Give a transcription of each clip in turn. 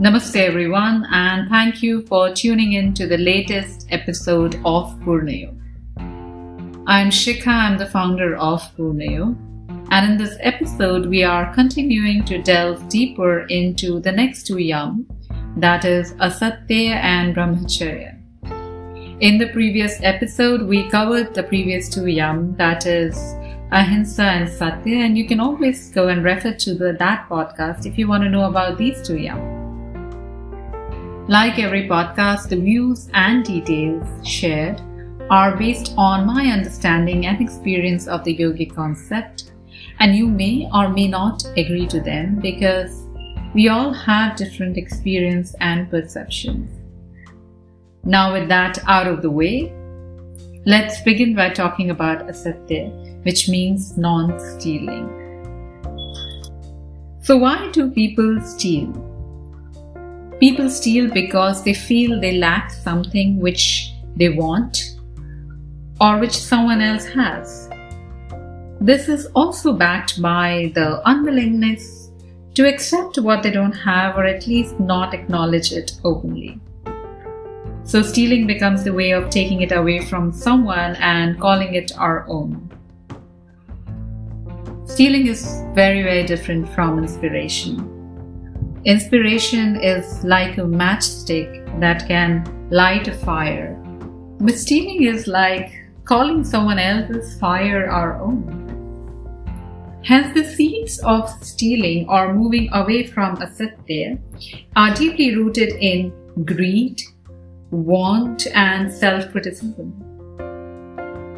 Namaste, everyone, and thank you for tuning in to the latest episode of Purnayu. I'm Shikha, I'm the founder of Purnayu, and in this episode, we are continuing to delve deeper into the next two yam, that is Asteya and Brahmacharya. In the previous episode, we covered the previous two yam, that is Ahimsa and Satya, and you can always go and refer to the, that podcast if you want to know about these two yam. Like every podcast, the views and details shared are based on my understanding and experience of the yogic concept, and you may or may not agree to them because we all have different experience and perceptions. Now, with that out of the way, let's begin by talking about asteya, which means non stealing. So, why do people steal? People steal because they feel they lack something which they want or which someone else has. This is also backed by the unwillingness to accept what they don't have or at least not acknowledge it openly. So, stealing becomes the way of taking it away from someone and calling it our own. Stealing is very, very different from inspiration. Inspiration is like a matchstick that can light a fire. But stealing is like calling someone else's fire our own. Hence, the seeds of stealing or moving away from asteya are deeply rooted in greed, want, and self criticism.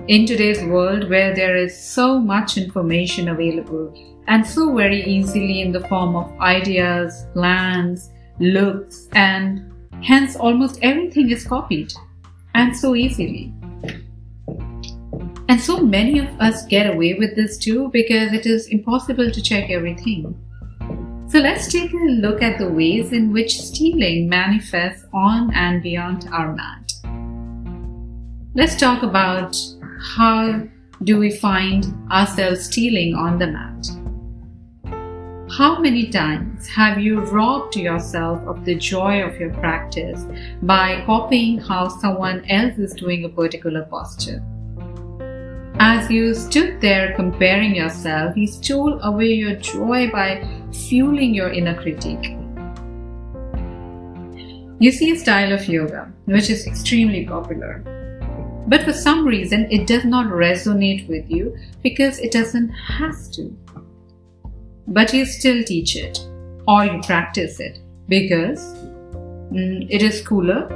In today's world, where there is so much information available and so very easily in the form of ideas, plans, looks, and hence almost everything is copied and so easily. And so many of us get away with this too because it is impossible to check everything. So let's take a look at the ways in which stealing manifests on and beyond our mat. Let's talk about how do we find ourselves stealing on the mat. How many times have you robbed yourself of the joy of your practice by copying how someone else is doing a particular posture? As you stood there comparing yourself, he stole away your joy by fueling your inner critique. You see a style of yoga which is extremely popular, but for some reason it does not resonate with you because it doesn't have to but you still teach it or you practice it because mm, it is cooler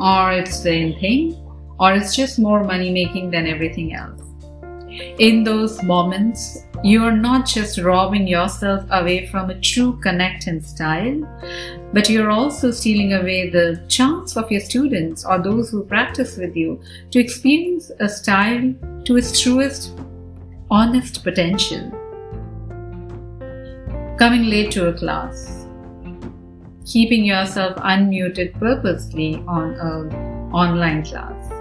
or it's the in thing or it's just more money making than everything else. In those moments, you are not just robbing yourself away from a true connect and style, but you're also stealing away the chance of your students or those who practice with you to experience a style to its truest, honest potential coming late to a class, keeping yourself unmuted purposely on an online class,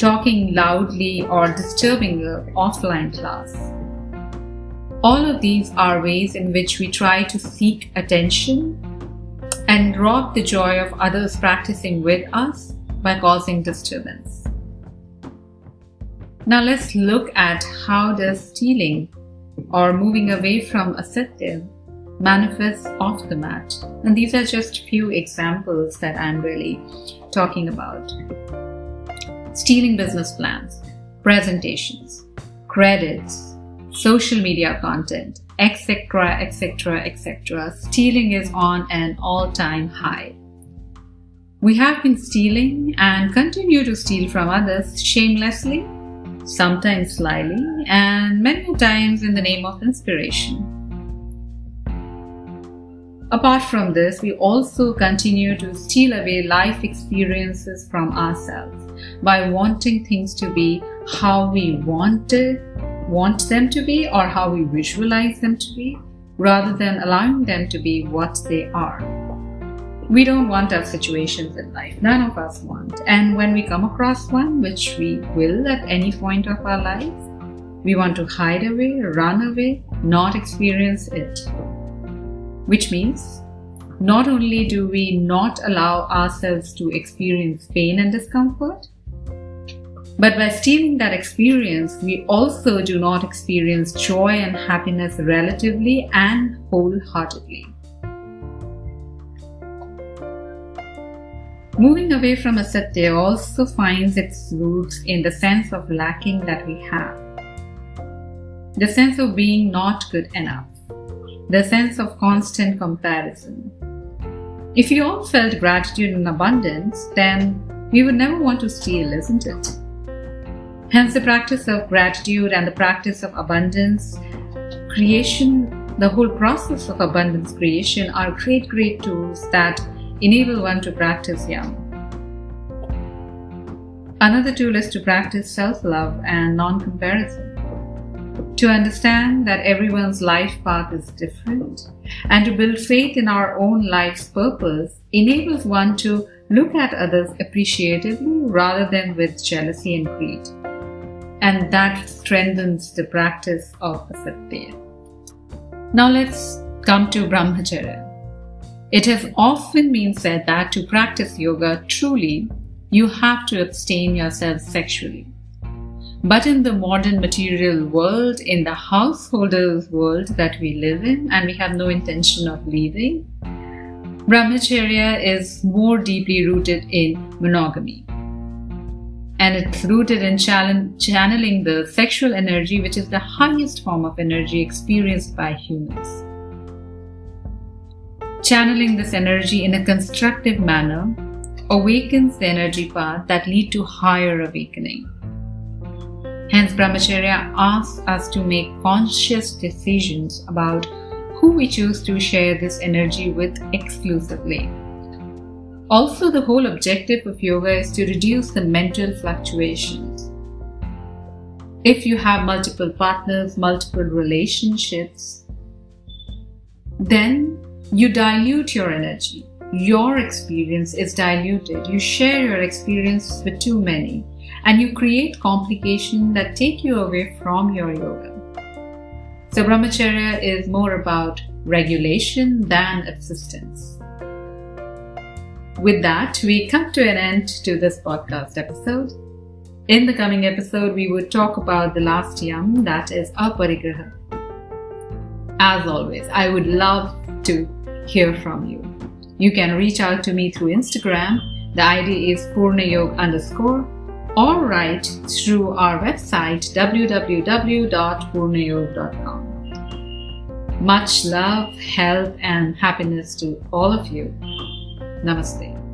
talking loudly or disturbing an offline class. All of these are ways in which we try to seek attention and rob the joy of others practicing with us by causing disturbance. Now let's look at how does stealing or moving away from asteya manifests off the mat. And these are just few examples that I'm really talking about. Stealing business plans, presentations, credits, social media content, etc., etc., etc. Stealing is on an all time high. We have been stealing and continue to steal from others shamelessly sometimes slyly, and many times in the name of inspiration. Apart from this, we also continue to steal away life experiences from ourselves by wanting things to be how we want it, want them to be or how we visualize them to be, rather than allowing them to be what they are. We don't want our situations in life. None of us want. And when we come across one, which we will at any point of our life, we want to hide away, run away, not experience it. Which means not only do we not allow ourselves to experience pain and discomfort, but by stealing that experience, we also do not experience joy and happiness relatively and wholeheartedly. Moving away from asteya also finds its roots in the sense of lacking that we have. The sense of being not good enough. The sense of constant comparison. If we all felt gratitude and abundance, then we would never want to steal, isn't it? Hence, the practice of gratitude and the practice of abundance creation, the whole process of abundance creation are great, great tools that enable one to practice yam. Another tool is to practice self love and non comparison. To understand that everyone's life path is different and to build faith in our own life's purpose enables one to look at others appreciatively rather than with jealousy and greed. And that strengthens the practice of asteya. Now let's come to brahmacharya. It has often been said that to practice yoga truly, you have to abstain yourself sexually. But in the modern material world, in the householders world that we live in, and we have no intention of leaving, Brahmacharya is more deeply rooted in monogamy. And it's rooted in channeling the sexual energy, which is the highest form of energy experienced by humans. Channeling this energy in a constructive manner awakens the energy path that lead to higher awakening. Hence, Brahmacharya asks us to make conscious decisions about who we choose to share this energy with exclusively. Also, the whole objective of yoga is to reduce the mental fluctuations. If you have multiple partners, multiple relationships, then you dilute your energy. Your experience is diluted. You share your experience with too many and you create complications that take you away from your yoga. So, brahmacharya is more about regulation than assistance. With that, we come to an end to this podcast episode. In the coming episode, we would talk about the last yam, that is aparigraha. As always, I would love to hear from you. You can reach out to me through Instagram. The ID is purnayog underscore or write through our website www.purnayog.com. Much love, health, and happiness to all of you. Namaste.